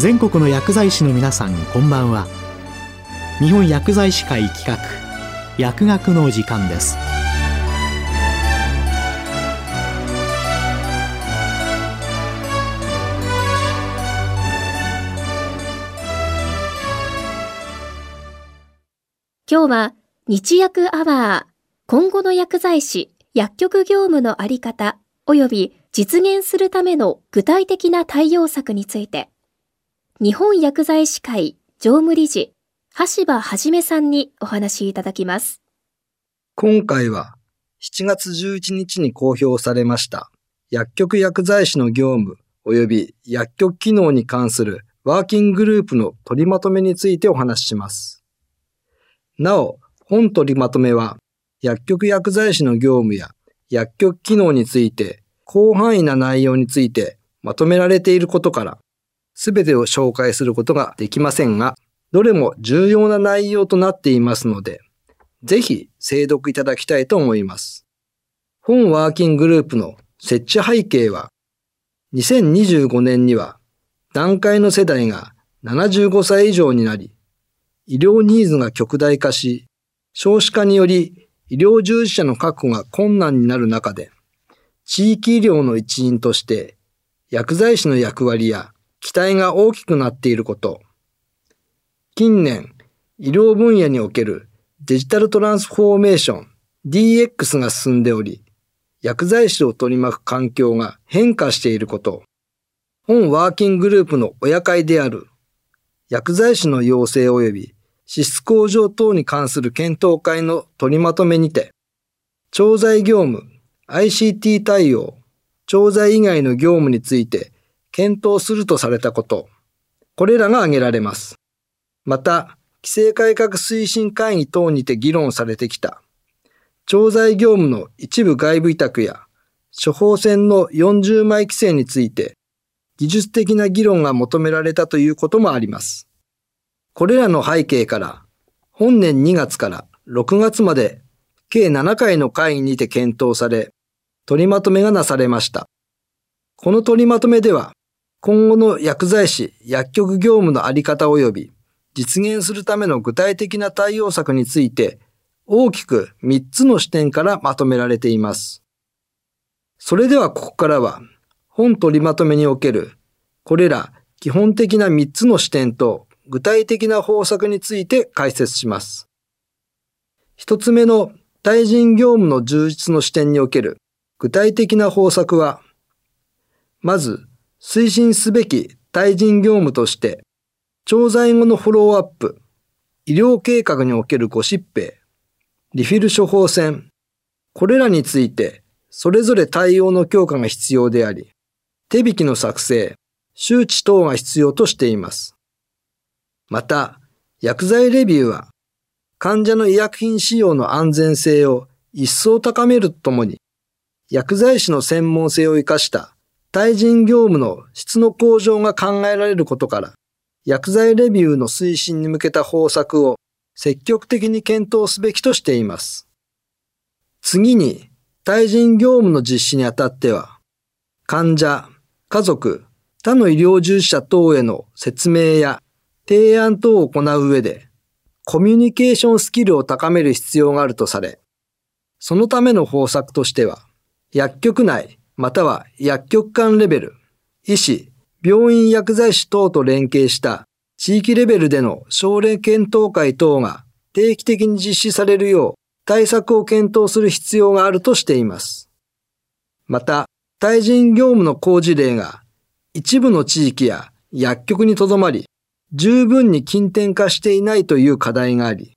全国の薬剤師の皆さんこんばんは。日本薬剤師会企画薬学の時間です。今日は日薬アワー今後の薬剤師薬局業務のあり方及び実現するための具体的な対応策について日本薬剤師会常務理事、橋場はじめさんにお話いただきます。今回は7月11日に公表されました薬局薬剤師の業務及び薬局機能に関するワーキンググループの取りまとめについてお話しします。なお、本取りまとめは薬局薬剤師の業務や薬局機能について広範囲な内容についてまとめられていることからすべてを紹介することができませんが、どれも重要な内容となっていますので、ぜひ精読いただきたいと思います。本ワーキンググループの設置背景は、2025年には段階の世代が75歳以上になり、医療ニーズが極大化し、少子化により医療従事者の確保が困難になる中で、地域医療の一員として薬剤師の役割や期待が大きくなっていること。近年、医療分野におけるデジタルトランスフォーメーション DX が進んでおり、薬剤師を取り巻く環境が変化していること。本ワーキンググループの親会である薬剤師の要請及び支出向上等に関する検討会の取りまとめにて、調剤業務、ICT 対応、調剤以外の業務について検討するとされたこと、これらが挙げられます。また、規制改革推進会議等にて議論されてきた、調剤業務の一部外部委託や処方箋の40枚規制について、技術的な議論が求められたということもあります。これらの背景から、本年2月から6月まで計7回の会議にて検討され、取りまとめがなされました。この取りまとめでは、今後の薬剤師、薬局業務のあり方及び実現するための具体的な対応策について大きく3つの視点からまとめられています。それではここからは本取りまとめにおけるこれら基本的な3つの視点と具体的な方策について解説します。一つ目の対人業務の充実の視点における具体的な方策は、まず推進すべき対人業務として、調剤後のフォローアップ、医療計画におけるご疾病、リフィル処方箋、これらについて、それぞれ対応の強化が必要であり、手引きの作成、周知等が必要としています。また、薬剤レビューは、患者の医薬品使用の安全性を一層高めるとともに、薬剤師の専門性を活かした対人業務の質の向上が考えられることから、薬剤レビューの推進に向けた方策を積極的に検討すべきとしています。次に、対人業務の実施にあたっては、患者、家族、他の医療従事者等への説明や提案等を行う上で、コミュニケーションスキルを高める必要があるとされ、そのための方策としては、薬局内、または薬局間レベル、医師、病院薬剤師等と連携した地域レベルでの症例検討会等が定期的に実施されるよう対策を検討する必要があるとしています。また、対人業務の工事例が一部の地域や薬局にとどまり、十分に近点化していないという課題があり、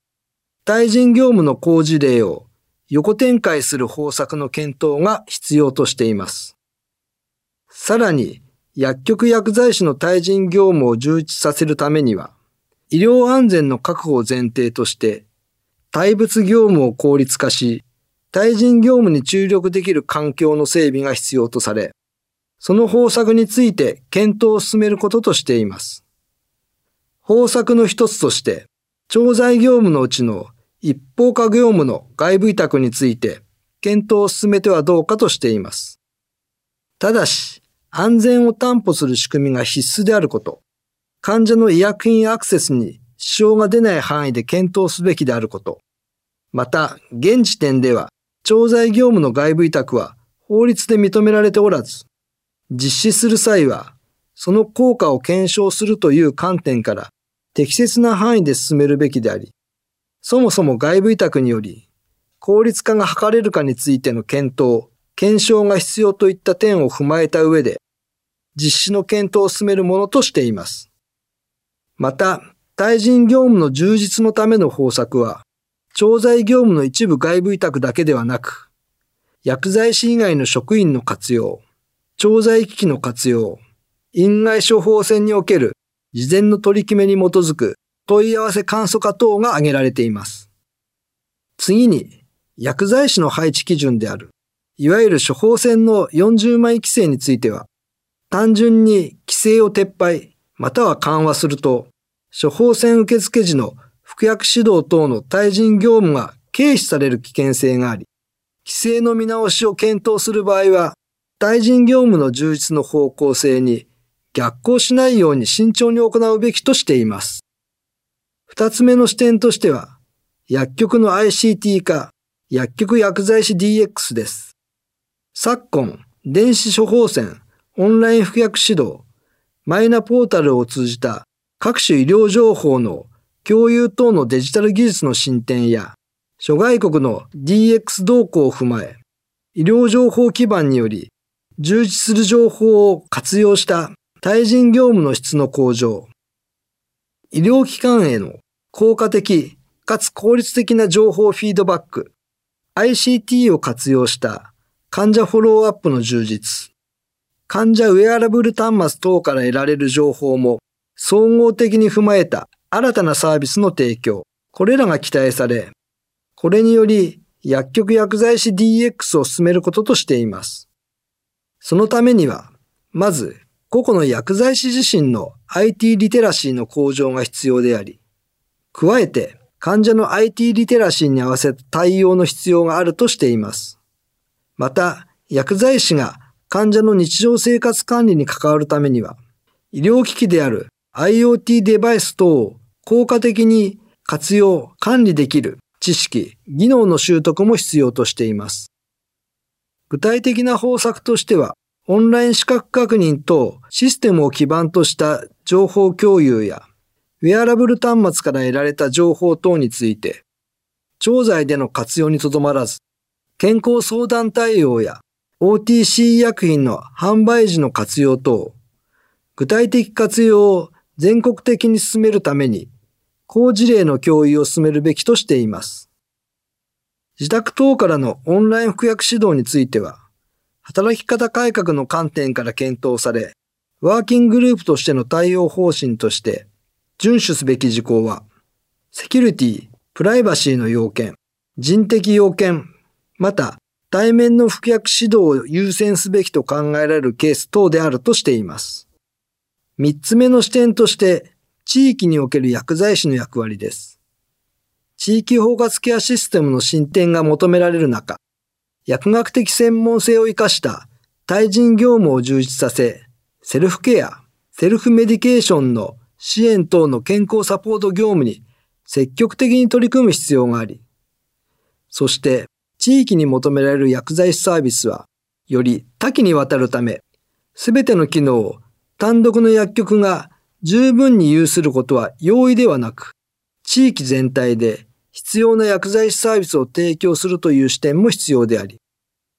対人業務の工事例を横展開する方策の検討が必要としています。さらに、薬局薬剤師の対人業務を充実させるためには、医療安全の確保を前提として、対物業務を効率化し、対人業務に注力できる環境の整備が必要とされ、その方策について検討を進めることとしています。方策の一つとして、調剤業務のうちの一方化業務の外部委託について検討を進めてはどうかとしています。ただし、安全を担保する仕組みが必須であること、患者の医薬品アクセスに支障が出ない範囲で検討すべきであること。また、現時点では、調剤業務の外部委託は法律で認められておらず、実施する際は、その効果を検証するという観点から適切な範囲で進めるべきであり、そもそも外部委託により、効率化が図れるかについての検討、検証が必要といった点を踏まえた上で、実施の検討を進めるものとしています。また、対人業務の充実のための方策は、調剤業務の一部外部委託だけではなく、薬剤師以外の職員の活用、調剤機器の活用、院外処方箋における事前の取り決めに基づく問い合わせ簡素化等が挙げられています。次に、薬剤師の配置基準である、いわゆる処方箋の40枚規制については、単純に規制を撤廃、または緩和すると、処方箋受付時の服薬指導等の対人業務が軽視される危険性があり、規制の見直しを検討する場合は、対人業務の充実の方向性に逆行しないように慎重に行うべきとしています。二つ目の視点としては、薬局の ICT 化、薬局薬剤師 DX です。昨今、電子処方箋、オンライン服薬指導、マイナポータルを通じた各種医療情報の共有等のデジタル技術の進展や、諸外国の DX 動向を踏まえ、医療情報基盤により、充実する情報を活用した対人業務の質の向上、医療機関への効果的かつ効率的な情報フィードバック、ICT を活用した患者フォローアップの充実、患者ウェアラブル端末等から得られる情報も総合的に踏まえた新たなサービスの提供、これらが期待され、これにより薬局薬剤師 DX を進めることとしています。そのためには、まず、個々の薬剤師自身の IT リテラシーの向上が必要であり、加えて患者の IT リテラシーに合わせた対応の必要があるとしています。また、薬剤師が患者の日常生活管理に関わるためには、医療機器である IoT デバイス等を効果的に活用、管理できる知識、技能の習得も必要としています。具体的な方策としては、オンライン資格確認とシステムを基盤とした情報共有や、ウェアラブル端末から得られた情報等について、調剤での活用にとどまらず、健康相談対応や OTC 医薬品の販売時の活用等、具体的活用を全国的に進めるために好事例の共有を進めるべきとしています。自宅等からのオンライン服薬指導については、働き方改革の観点から検討され、ワーキンググループとしての対応方針として、遵守すべき事項は、セキュリティ、プライバシーの要件、人的要件、また対面の服薬指導を優先すべきと考えられるケース等であるとしています。三つ目の視点として、地域における薬剤師の役割です。地域包括ケアシステムの進展が求められる中、薬学的専門性を活かした対人業務を充実させ、セルフケア、セルフメディケーションの支援等の健康サポート業務に積極的に取り組む必要があり、そして地域に求められる薬剤師サービスはより多岐にわたるため、すべての機能を単独の薬局が十分に有することは容易ではなく、地域全体で必要な薬剤師サービスを提供するという視点も必要であり、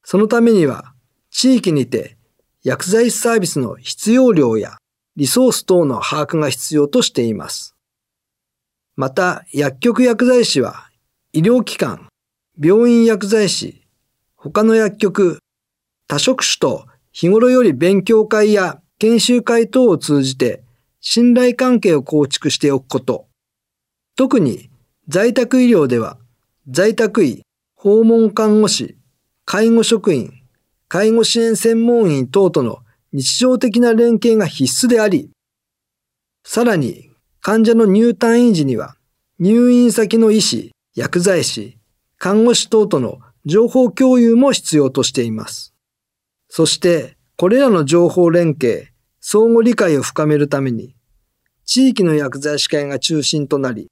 そのためには地域にて薬剤師サービスの必要量やリソース等の把握が必要としています。また、薬局薬剤師は医療機関、病院薬剤師、他の薬局、多職種と日頃より勉強会や研修会等を通じて信頼関係を構築しておくこと。特に在宅医療では在宅医、訪問看護師、介護職員、介護支援専門員等との日常的な連携が必須であり、さらに患者の入退院時には入院先の医師、薬剤師、看護師等との情報共有も必要としています。そして、これらの情報連携、相互理解を深めるために、地域の薬剤師会が中心となり、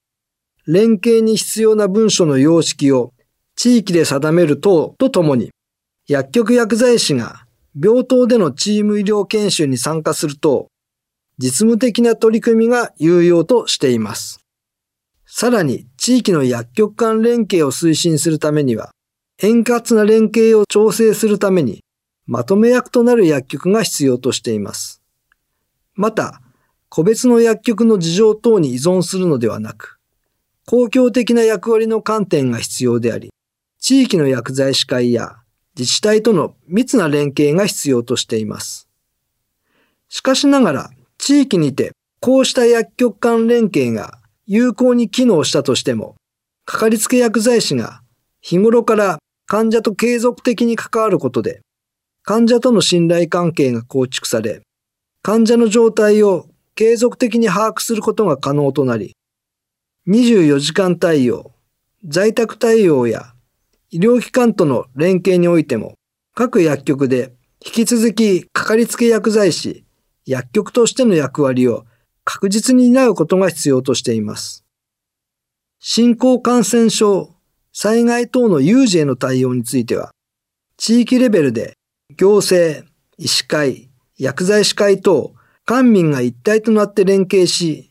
連携に必要な文書の様式を地域で定める等とともに、薬局薬剤師が病棟でのチーム医療研修に参加すると、実務的な取り組みが有用としています。さらに、地域の薬局間連携を推進するためには、円滑な連携を調整するために、まとめ役となる薬局が必要としています。また、個別の薬局の事情等に依存するのではなく、公共的な役割の観点が必要であり、地域の薬剤師会や自治体との密な連携が必要としています。しかしながら、地域にてこうした薬局間連携が有効に機能したとしても、かかりつけ薬剤師が日頃から患者と継続的に関わることで、患者との信頼関係が構築され、患者の状態を継続的に把握することが可能となり、24時間対応、在宅対応や医療機関との連携においても、各薬局で引き続きかかりつけ薬剤師、薬局としての役割を確実に担うことが必要としています。新興感染症、災害等の有事への対応については、地域レベルで行政、医師会、薬剤師会等、官民が一体となって連携し、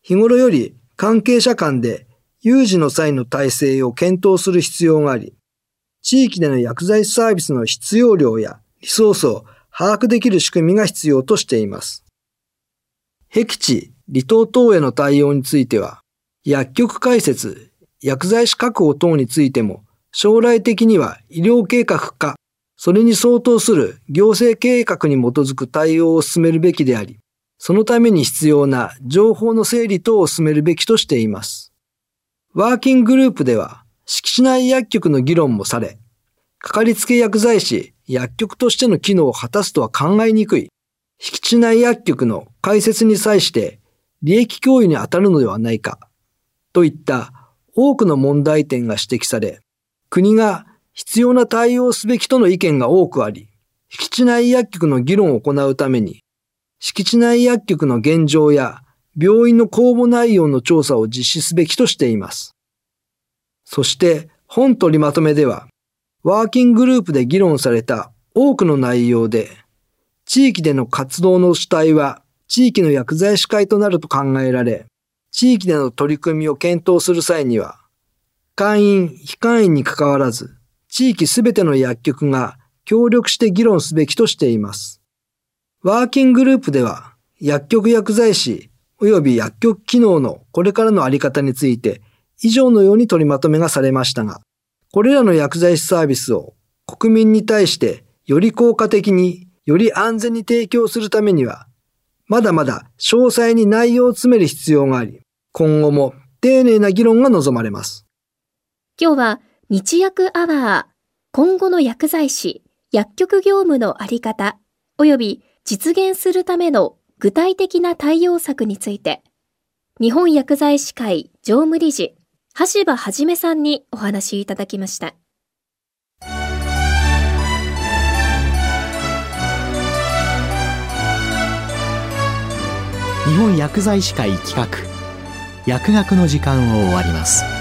日頃より関係者間で有事の際の体制を検討する必要があり、地域での薬剤師サービスの必要量やリソースを把握できる仕組みが必要としています。僻地、離島等への対応については、薬局開設、薬剤師確保等についても、将来的には医療計画化、それに相当する行政計画に基づく対応を進めるべきであり、そのために必要な情報の整理等を進めるべきとしています。ワーキンググループでは、敷地内薬局の議論もされ、かかりつけ薬剤師、薬局としての機能を果たすとは考えにくい、敷地内薬局の開設に際して利益供与に当たるのではないか、といった多くの問題点が指摘され、国が必要な対応すべきとの意見が多くあり、敷地内薬局の議論を行うために、敷地内薬局の現状や病院の公募内容の調査を実施すべきとしています。そして本取りまとめでは、ワーキンググループで議論された多くの内容で、地域での活動の主体は地域の薬剤師会となると考えられ、地域での取り組みを検討する際には、会員、非会員に関わらず、地域すべての薬局が協力して議論すべきとしています。ワーキンググループでは、薬局薬剤師及び薬局機能のこれからのあり方について、以上のように取りまとめがされましたが、これらの薬剤師サービスを国民に対してより効果的により安全に提供するためには、まだまだ詳細に内容を詰める必要があり、今後も丁寧な議論が望まれます。今日は日薬アワー、今後の薬剤師、薬局業務のあり方、及び実現するための具体的な対応策について、日本薬剤師会常務理事、橋場はじめさんにお話いただきました。日本薬剤師会企画薬学の時間を終わります